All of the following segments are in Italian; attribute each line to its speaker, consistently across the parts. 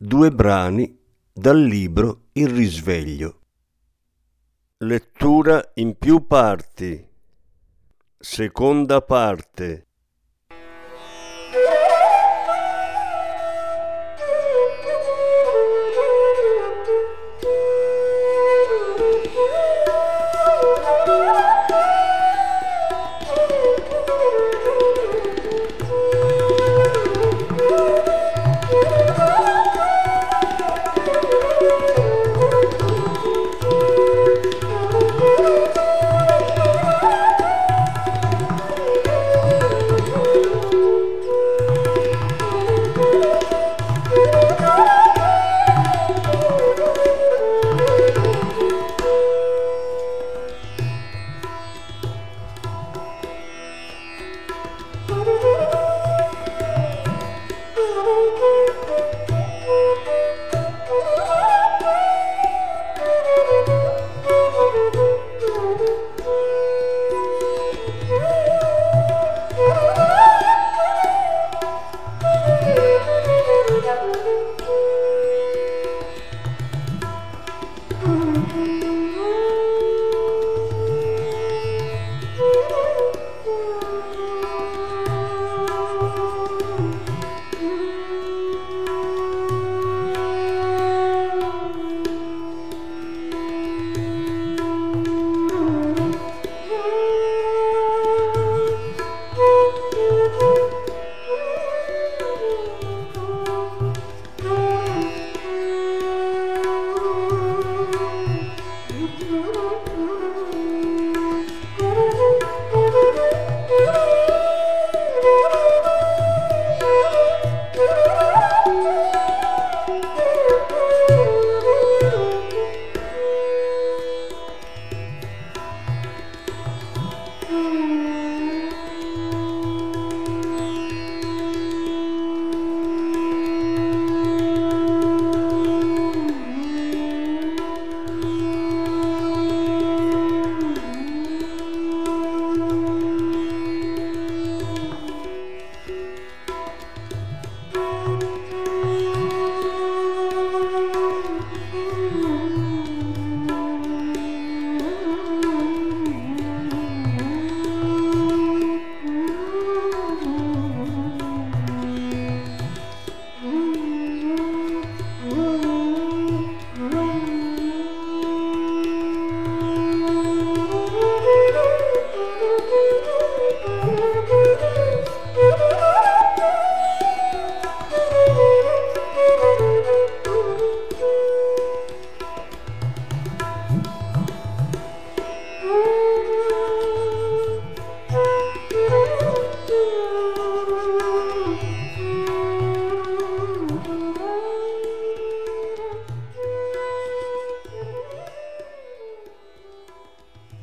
Speaker 1: Due brani dal libro Il risveglio. Lettura in più parti. Seconda parte. Woo!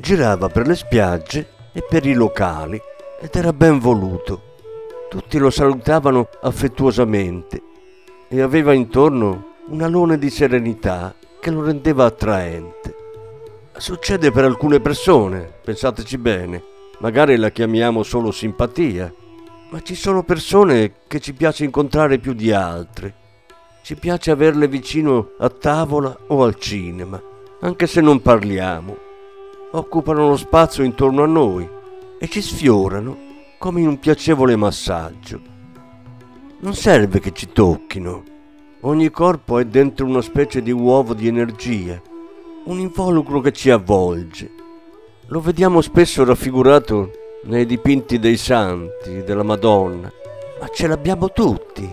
Speaker 1: Girava per le spiagge e per i locali ed era ben voluto. Tutti lo salutavano affettuosamente e aveva intorno un alone di serenità che lo rendeva attraente. Succede per alcune persone, pensateci bene, magari la chiamiamo solo simpatia, ma ci sono persone che ci piace incontrare più di altre. Ci piace averle vicino a tavola o al cinema, anche se non parliamo occupano lo spazio intorno a noi e ci sfiorano come in un piacevole massaggio. Non serve che ci tocchino. Ogni corpo è dentro una specie di uovo di energia, un involucro che ci avvolge. Lo vediamo spesso raffigurato nei dipinti dei santi, della Madonna, ma ce l'abbiamo tutti.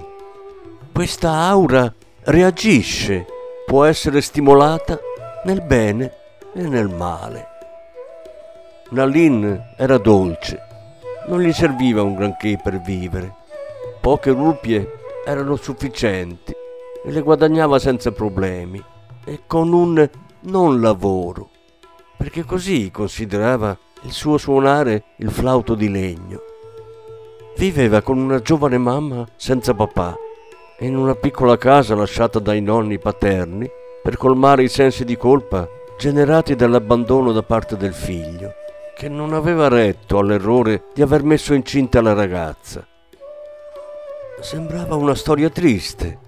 Speaker 1: Questa aura reagisce, può essere stimolata nel bene e nel male. Nalin era dolce, non gli serviva un granché per vivere. Poche rupie erano sufficienti e le guadagnava senza problemi e con un non lavoro, perché così considerava il suo suonare il flauto di legno. Viveva con una giovane mamma senza papà, in una piccola casa lasciata dai nonni paterni per colmare i sensi di colpa generati dall'abbandono da parte del figlio, che non aveva retto all'errore di aver messo incinta la ragazza. Sembrava una storia triste,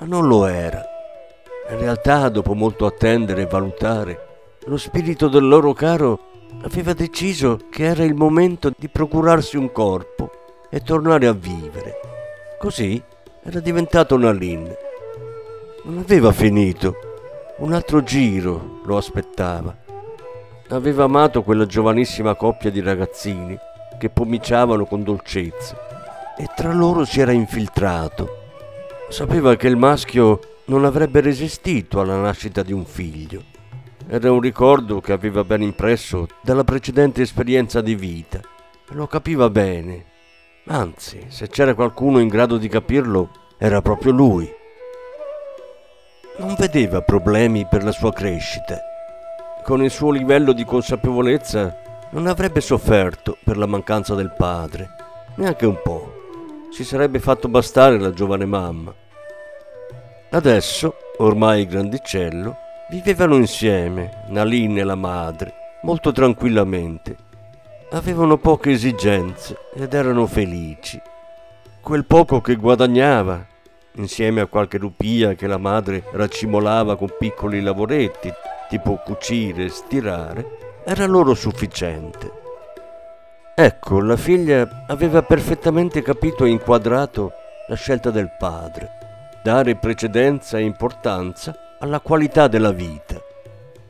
Speaker 1: ma non lo era. In realtà, dopo molto attendere e valutare, lo spirito del loro caro aveva deciso che era il momento di procurarsi un corpo e tornare a vivere. Così era diventato Nalin. Non aveva finito. Un altro giro lo aspettava. Aveva amato quella giovanissima coppia di ragazzini che pomiciavano con dolcezza e tra loro si era infiltrato. Sapeva che il maschio non avrebbe resistito alla nascita di un figlio. Era un ricordo che aveva ben impresso dalla precedente esperienza di vita. Lo capiva bene. Anzi, se c'era qualcuno in grado di capirlo, era proprio lui. Non vedeva problemi per la sua crescita. Con il suo livello di consapevolezza non avrebbe sofferto per la mancanza del padre, neanche un po'. Si sarebbe fatto bastare la giovane mamma. Adesso, ormai grandicello, vivevano insieme, Nalin e la madre, molto tranquillamente. Avevano poche esigenze ed erano felici. Quel poco che guadagnava, insieme a qualche rupia che la madre raccimolava con piccoli lavoretti, tipo cucire stirare, era loro sufficiente. Ecco, la figlia aveva perfettamente capito e inquadrato la scelta del padre dare precedenza e importanza alla qualità della vita,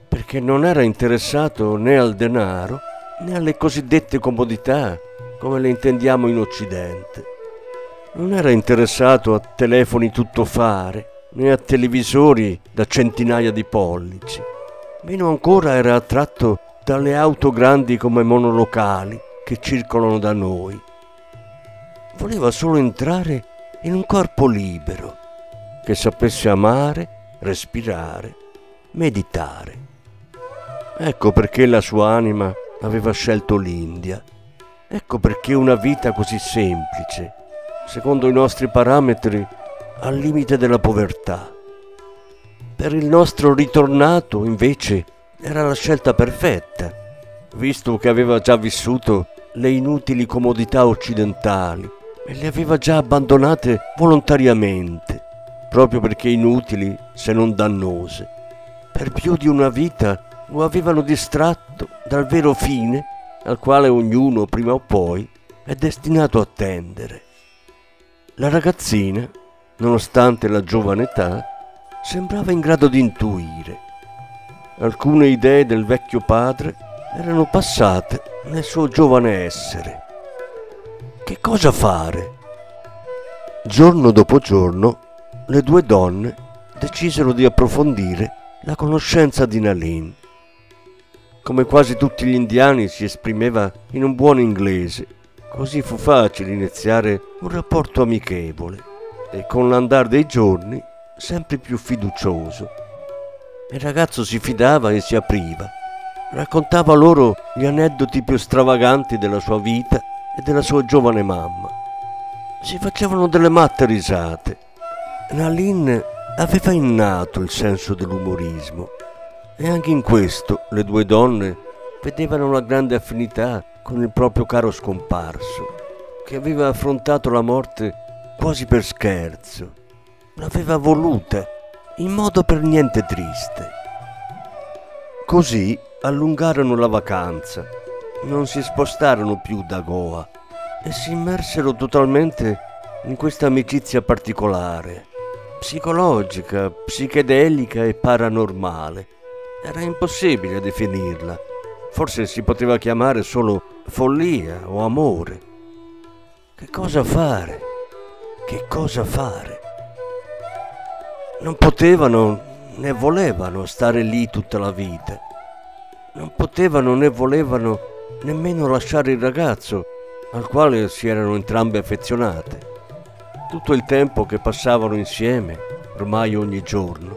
Speaker 1: perché non era interessato né al denaro né alle cosiddette comodità come le intendiamo in Occidente. Non era interessato a telefoni tuttofare né a televisori da centinaia di pollici. Meno ancora era attratto dalle auto grandi come monolocali che circolano da noi. Voleva solo entrare in un corpo libero, che sapesse amare, respirare, meditare. Ecco perché la sua anima aveva scelto l'India. Ecco perché una vita così semplice, secondo i nostri parametri, al limite della povertà. Per il nostro ritornato, invece, era la scelta perfetta, visto che aveva già vissuto le inutili comodità occidentali e le aveva già abbandonate volontariamente proprio perché inutili se non dannose. Per più di una vita lo avevano distratto dal vero fine al quale ognuno prima o poi è destinato a tendere. La ragazzina, nonostante la giovane età, sembrava in grado di intuire. Alcune idee del vecchio padre erano passate nel suo giovane essere. Che cosa fare? Giorno dopo giorno le due donne decisero di approfondire la conoscenza di Nalin. Come quasi tutti gli indiani si esprimeva in un buon inglese, così fu facile iniziare un rapporto amichevole e con l'andar dei giorni sempre più fiducioso. Il ragazzo si fidava e si apriva, raccontava loro gli aneddoti più stravaganti della sua vita e della sua giovane mamma. Si facevano delle matte risate Nalin aveva innato il senso dell'umorismo e anche in questo le due donne vedevano una grande affinità con il proprio caro scomparso, che aveva affrontato la morte quasi per scherzo. L'aveva voluta in modo per niente triste. Così allungarono la vacanza, non si spostarono più da Goa e si immersero totalmente in questa amicizia particolare psicologica, psichedelica e paranormale. Era impossibile definirla. Forse si poteva chiamare solo follia o amore. Che cosa fare? Che cosa fare? Non potevano né volevano stare lì tutta la vita. Non potevano né volevano nemmeno lasciare il ragazzo al quale si erano entrambe affezionate tutto il tempo che passavano insieme ormai ogni giorno,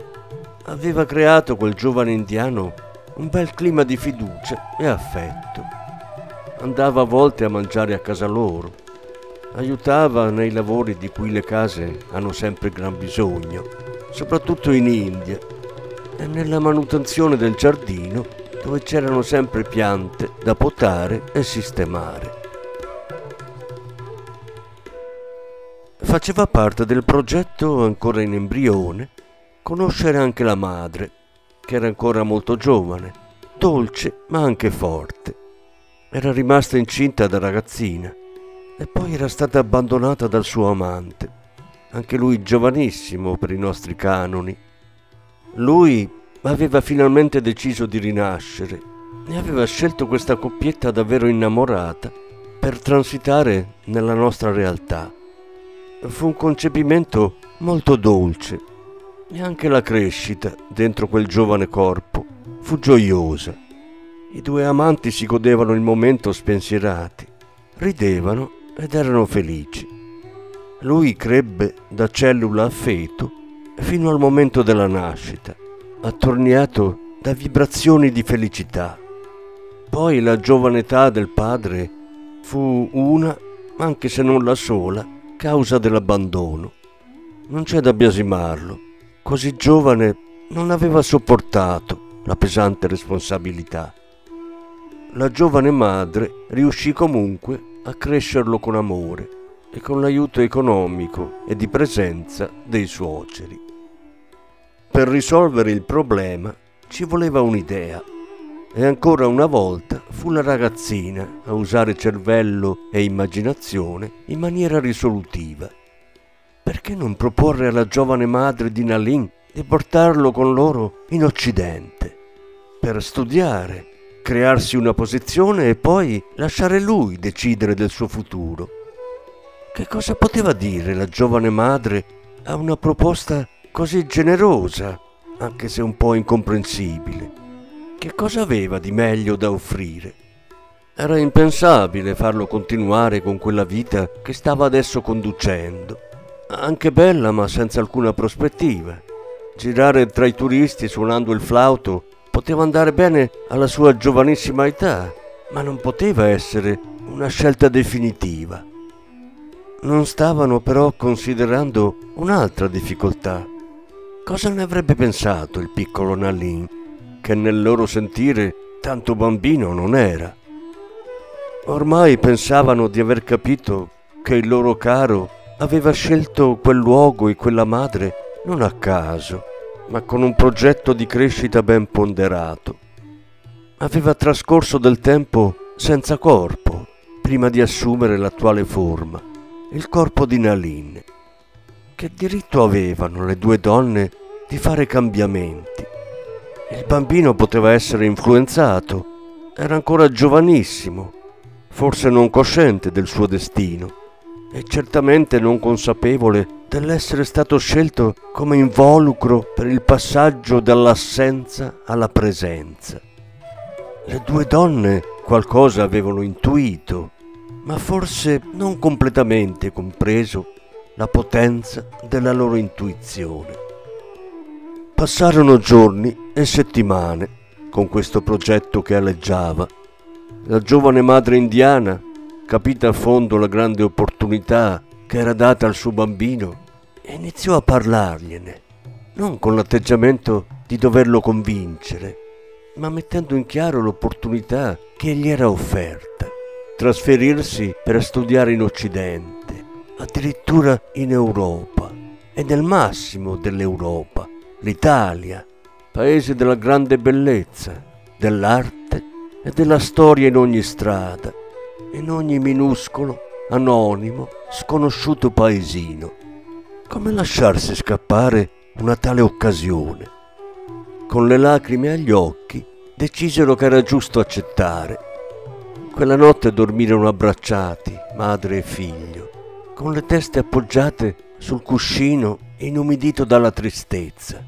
Speaker 1: aveva creato quel giovane indiano un bel clima di fiducia e affetto. Andava a volte a mangiare a casa loro, aiutava nei lavori di cui le case hanno sempre gran bisogno, soprattutto in India, e nella manutenzione del giardino dove c'erano sempre piante da potare e sistemare. Faceva parte del progetto ancora in embrione conoscere anche la madre, che era ancora molto giovane, dolce ma anche forte. Era rimasta incinta da ragazzina e poi era stata abbandonata dal suo amante, anche lui giovanissimo per i nostri canoni. Lui aveva finalmente deciso di rinascere e aveva scelto questa coppietta davvero innamorata per transitare nella nostra realtà. Fu un concepimento molto dolce e anche la crescita dentro quel giovane corpo fu gioiosa. I due amanti si godevano il momento spensierati, ridevano ed erano felici. Lui crebbe da cellula a feto fino al momento della nascita, attorniato da vibrazioni di felicità. Poi la giovane età del padre fu una, anche se non la sola, causa dell'abbandono. Non c'è da biasimarlo così giovane non aveva sopportato la pesante responsabilità. La giovane madre riuscì comunque a crescerlo con amore e con l'aiuto economico e di presenza dei suoceri. Per risolvere il problema ci voleva un'idea e ancora una volta fu la ragazzina a usare cervello e immaginazione in maniera risolutiva perché non proporre alla giovane madre di Nalin di portarlo con loro in Occidente per studiare, crearsi una posizione e poi lasciare lui decidere del suo futuro? Che cosa poteva dire la giovane madre a una proposta così generosa, anche se un po' incomprensibile? Che cosa aveva di meglio da offrire? Era impensabile farlo continuare con quella vita che stava adesso conducendo anche bella ma senza alcuna prospettiva. Girare tra i turisti suonando il flauto poteva andare bene alla sua giovanissima età, ma non poteva essere una scelta definitiva. Non stavano però considerando un'altra difficoltà. Cosa ne avrebbe pensato il piccolo Nalin, che nel loro sentire tanto bambino non era? Ormai pensavano di aver capito che il loro caro aveva scelto quel luogo e quella madre non a caso, ma con un progetto di crescita ben ponderato. Aveva trascorso del tempo senza corpo prima di assumere l'attuale forma, il corpo di Naline. Che diritto avevano le due donne di fare cambiamenti? Il bambino poteva essere influenzato, era ancora giovanissimo, forse non cosciente del suo destino e certamente non consapevole dell'essere stato scelto come involucro per il passaggio dall'assenza alla presenza. Le due donne qualcosa avevano intuito, ma forse non completamente compreso la potenza della loro intuizione. Passarono giorni e settimane con questo progetto che aleggiava. La giovane madre indiana capita a fondo la grande opportunità che era data al suo bambino iniziò a parlargliene, non con l'atteggiamento di doverlo convincere, ma mettendo in chiaro l'opportunità che gli era offerta, trasferirsi per studiare in Occidente, addirittura in Europa e nel massimo dell'Europa, l'Italia, paese della grande bellezza, dell'arte e della storia in ogni strada, in ogni minuscolo, anonimo, sconosciuto paesino. Come lasciarsi scappare una tale occasione? Con le lacrime agli occhi decisero che era giusto accettare. Quella notte dormirono abbracciati, madre e figlio, con le teste appoggiate sul cuscino inumidito dalla tristezza.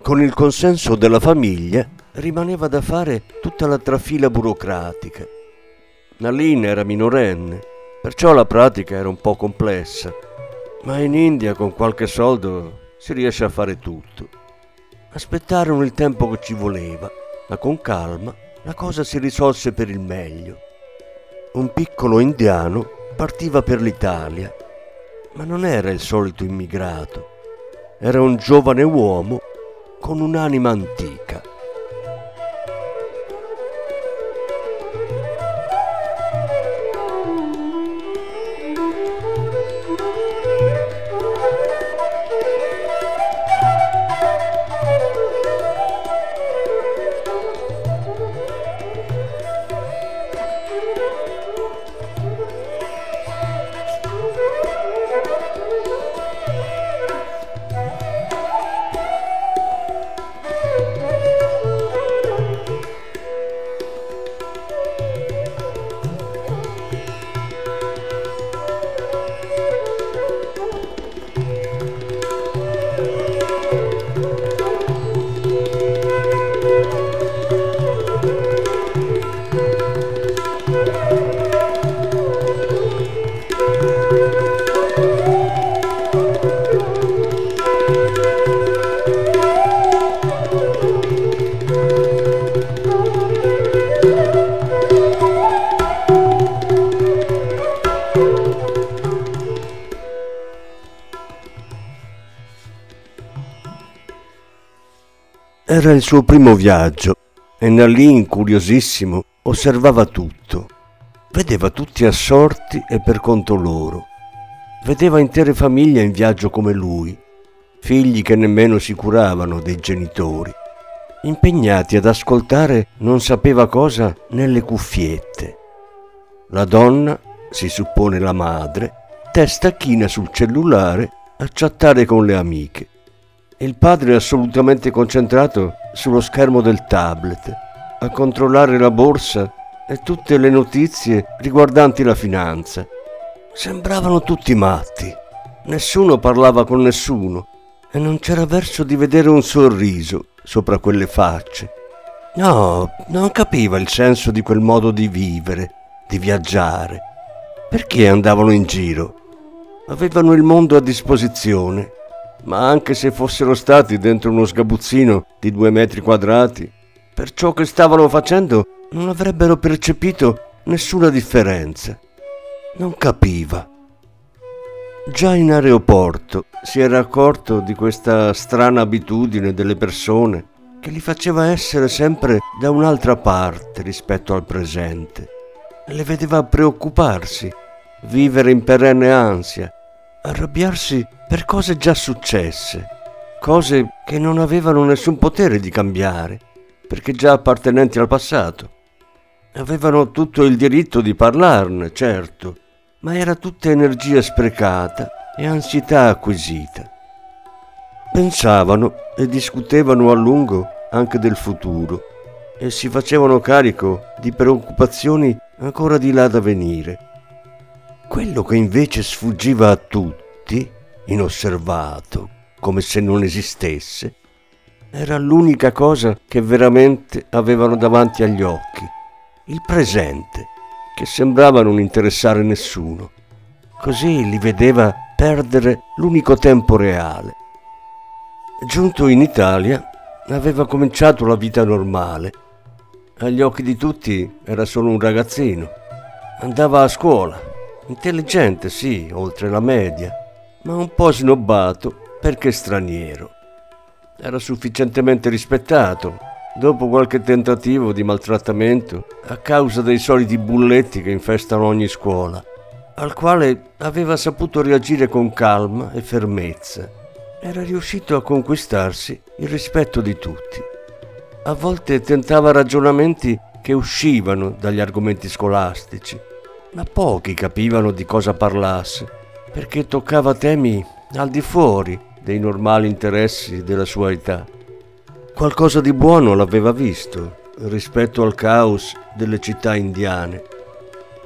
Speaker 1: Con il consenso della famiglia rimaneva da fare tutta la trafila burocratica Nalin era minorenne, perciò la pratica era un po' complessa, ma in India con qualche soldo si riesce a fare tutto. Aspettarono il tempo che ci voleva, ma con calma la cosa si risolse per il meglio. Un piccolo indiano partiva per l'Italia, ma non era il solito immigrato, era un giovane uomo con un'anima antica. Era il suo primo viaggio e Nalì, incuriosissimo, osservava tutto. Vedeva tutti assorti e per conto loro. Vedeva intere famiglie in viaggio come lui, figli che nemmeno si curavano dei genitori, impegnati ad ascoltare non sapeva cosa nelle cuffiette. La donna, si suppone la madre, testa china sul cellulare a chattare con le amiche il padre è assolutamente concentrato sullo schermo del tablet, a controllare la borsa e tutte le notizie riguardanti la finanza. Sembravano tutti matti. Nessuno parlava con nessuno e non c'era verso di vedere un sorriso sopra quelle facce. No, non capiva il senso di quel modo di vivere, di viaggiare. Perché andavano in giro? Avevano il mondo a disposizione ma anche se fossero stati dentro uno sgabuzzino di due metri quadrati, per ciò che stavano facendo non avrebbero percepito nessuna differenza. Non capiva. Già in aeroporto si era accorto di questa strana abitudine delle persone che li faceva essere sempre da un'altra parte rispetto al presente. Le vedeva preoccuparsi, vivere in perenne ansia, arrabbiarsi per cose già successe, cose che non avevano nessun potere di cambiare, perché già appartenenti al passato. Avevano tutto il diritto di parlarne, certo, ma era tutta energia sprecata e ansietà acquisita. Pensavano e discutevano a lungo anche del futuro e si facevano carico di preoccupazioni ancora di là da venire. Quello che invece sfuggiva a tutti inosservato, come se non esistesse, era l'unica cosa che veramente avevano davanti agli occhi, il presente, che sembrava non interessare nessuno. Così li vedeva perdere l'unico tempo reale. Giunto in Italia, aveva cominciato la vita normale. Agli occhi di tutti era solo un ragazzino. Andava a scuola, intelligente sì, oltre la media, ma un po' snobbato perché straniero. Era sufficientemente rispettato dopo qualche tentativo di maltrattamento a causa dei soliti bulletti che infestano ogni scuola, al quale aveva saputo reagire con calma e fermezza. Era riuscito a conquistarsi il rispetto di tutti. A volte tentava ragionamenti che uscivano dagli argomenti scolastici, ma pochi capivano di cosa parlasse perché toccava temi al di fuori dei normali interessi della sua età. Qualcosa di buono l'aveva visto rispetto al caos delle città indiane.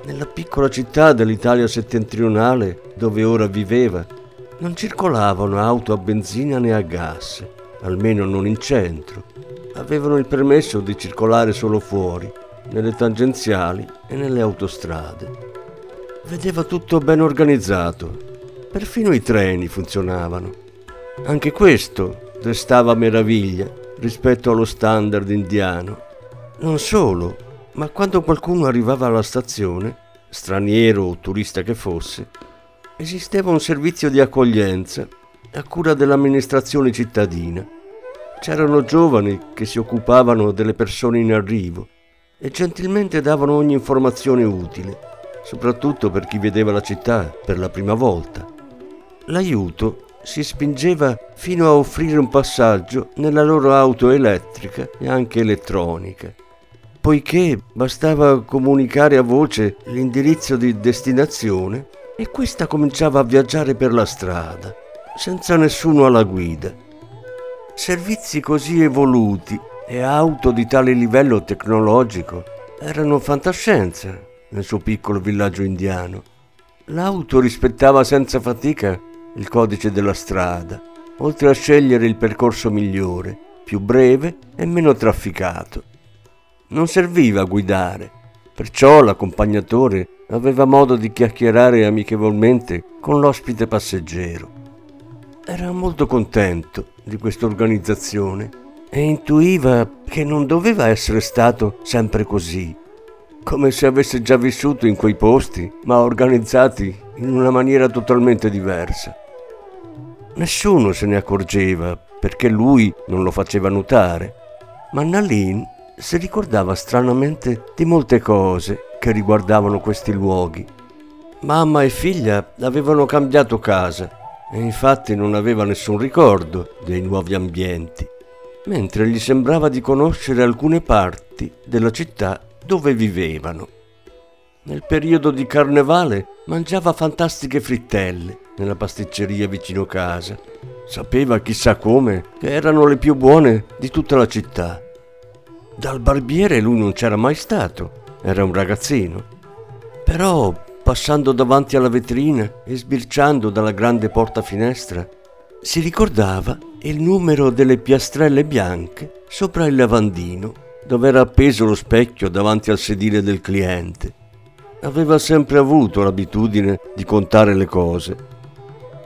Speaker 1: Nella piccola città dell'Italia settentrionale dove ora viveva non circolavano auto a benzina né a gas, almeno non in centro. Avevano il permesso di circolare solo fuori, nelle tangenziali e nelle autostrade. Vedeva tutto ben organizzato. Perfino i treni funzionavano. Anche questo destava meraviglia rispetto allo standard indiano. Non solo, ma quando qualcuno arrivava alla stazione, straniero o turista che fosse, esisteva un servizio di accoglienza a cura dell'amministrazione cittadina. C'erano giovani che si occupavano delle persone in arrivo e gentilmente davano ogni informazione utile, soprattutto per chi vedeva la città per la prima volta. L'aiuto si spingeva fino a offrire un passaggio nella loro auto elettrica e anche elettronica, poiché bastava comunicare a voce l'indirizzo di destinazione e questa cominciava a viaggiare per la strada, senza nessuno alla guida. Servizi così evoluti e auto di tale livello tecnologico erano fantascienza nel suo piccolo villaggio indiano. L'auto rispettava senza fatica il codice della strada, oltre a scegliere il percorso migliore, più breve e meno trafficato. Non serviva a guidare, perciò l'accompagnatore aveva modo di chiacchierare amichevolmente con l'ospite passeggero. Era molto contento di questa organizzazione e intuiva che non doveva essere stato sempre così, come se avesse già vissuto in quei posti, ma organizzati in una maniera totalmente diversa. Nessuno se ne accorgeva perché lui non lo faceva notare, ma Nalin si ricordava stranamente di molte cose che riguardavano questi luoghi. Mamma e figlia avevano cambiato casa e infatti non aveva nessun ricordo dei nuovi ambienti mentre gli sembrava di conoscere alcune parti della città dove vivevano. Nel periodo di carnevale mangiava fantastiche frittelle nella pasticceria vicino casa. Sapeva chissà come che erano le più buone di tutta la città. Dal barbiere lui non c'era mai stato, era un ragazzino. Però, passando davanti alla vetrina e sbirciando dalla grande porta finestra, si ricordava il numero delle piastrelle bianche sopra il lavandino, dove era appeso lo specchio davanti al sedile del cliente. Aveva sempre avuto l'abitudine di contare le cose.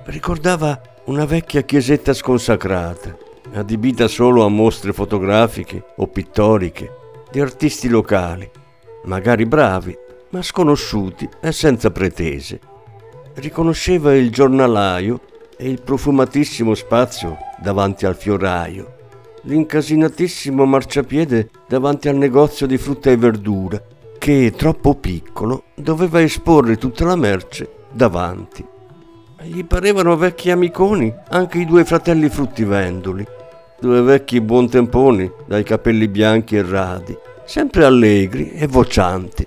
Speaker 1: Ricordava una vecchia chiesetta sconsacrata, adibita solo a mostre fotografiche o pittoriche di artisti locali, magari bravi, ma sconosciuti e senza pretese. Riconosceva il giornalaio e il profumatissimo spazio davanti al fioraio, l'incasinatissimo marciapiede davanti al negozio di frutta e verdura, che, troppo piccolo, doveva esporre tutta la merce davanti. Gli parevano vecchi amiconi anche i due fratelli fruttivendoli, due vecchi buontemponi dai capelli bianchi e radi, sempre allegri e vocianti.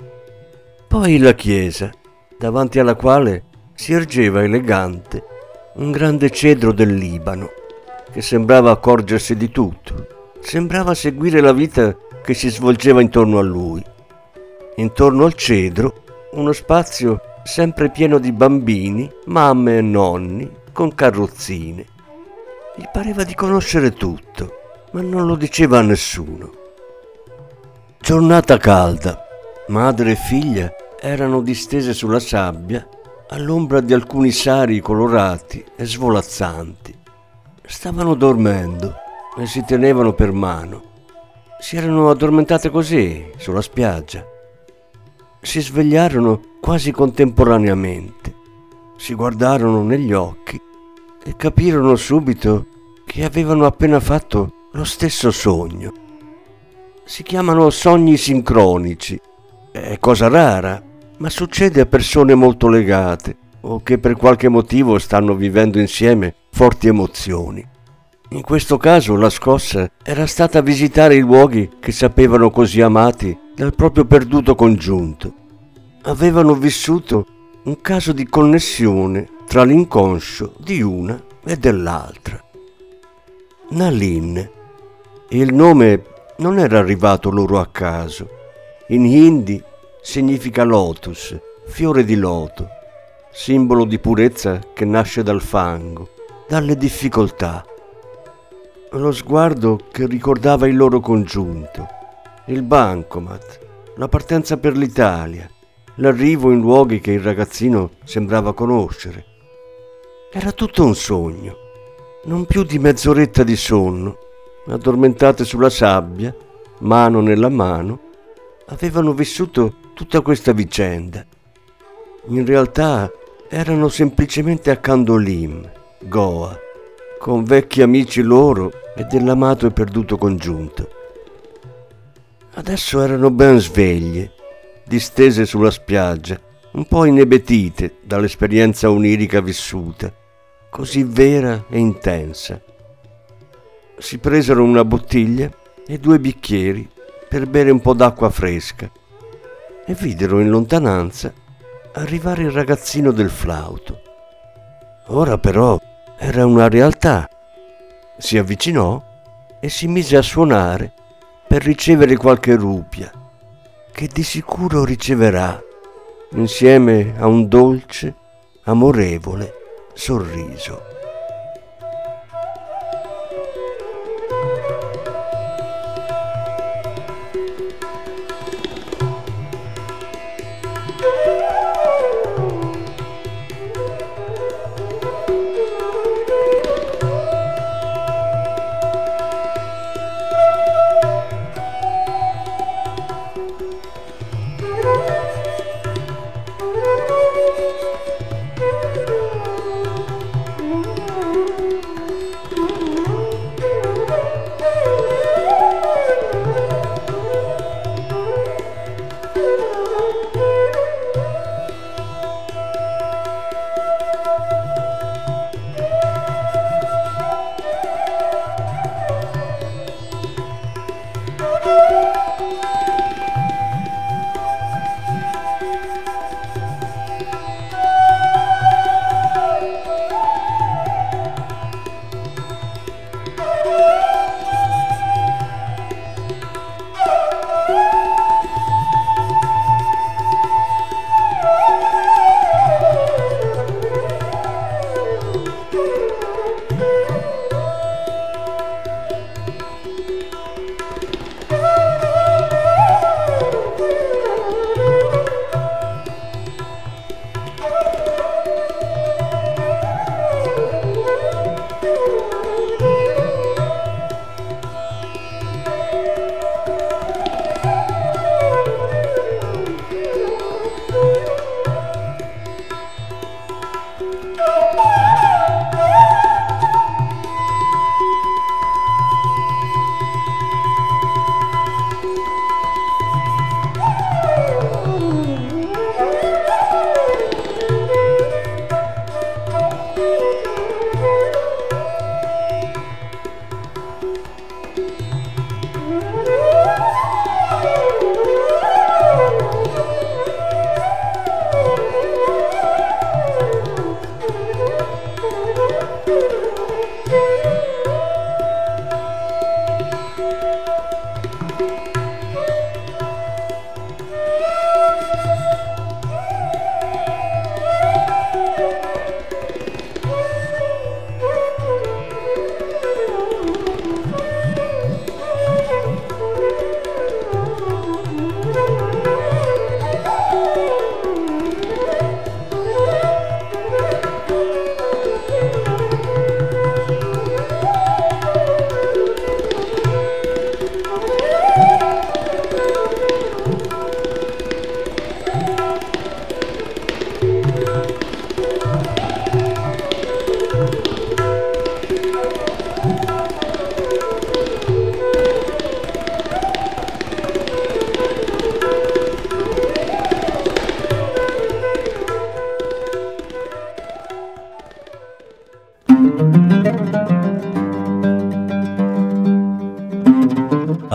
Speaker 1: Poi la chiesa, davanti alla quale si ergeva elegante un grande cedro del Libano, che sembrava accorgersi di tutto, sembrava seguire la vita che si svolgeva intorno a lui. Intorno al cedro uno spazio sempre pieno di bambini, mamme e nonni, con carrozzine. Gli pareva di conoscere tutto, ma non lo diceva a nessuno. Giornata calda, madre e figlia erano distese sulla sabbia all'ombra di alcuni sari colorati e svolazzanti. Stavano dormendo e si tenevano per mano. Si erano addormentate così, sulla spiaggia. Si svegliarono quasi contemporaneamente. Si guardarono negli occhi e capirono subito che avevano appena fatto lo stesso sogno. Si chiamano sogni sincronici. È cosa rara, ma succede a persone molto legate o che per qualche motivo stanno vivendo insieme forti emozioni. In questo caso la scossa era stata visitare i luoghi che sapevano così amati dal proprio perduto congiunto. Avevano vissuto un caso di connessione tra l'inconscio di una e dell'altra. Nalin. Il nome non era arrivato loro a caso. In hindi significa lotus, fiore di loto, simbolo di purezza che nasce dal fango, dalle difficoltà. Lo sguardo che ricordava il loro congiunto, il bancomat, la partenza per l'Italia, l'arrivo in luoghi che il ragazzino sembrava conoscere. Era tutto un sogno. non più di mezz'oretta di sonno, addormentate sulla sabbia, mano nella mano, avevano vissuto tutta questa vicenda. In realtà erano semplicemente a Candolim, Goa, con vecchi amici loro e dell'amato e perduto congiunto. Adesso erano ben sveglie, distese sulla spiaggia, un po' inebetite dall'esperienza onirica vissuta, così vera e intensa. Si presero una bottiglia e due bicchieri per bere un po' d'acqua fresca e videro in lontananza arrivare il ragazzino del flauto. Ora però era una realtà. Si avvicinò e si mise a suonare per ricevere qualche rupia, che di sicuro riceverà insieme a un dolce, amorevole sorriso.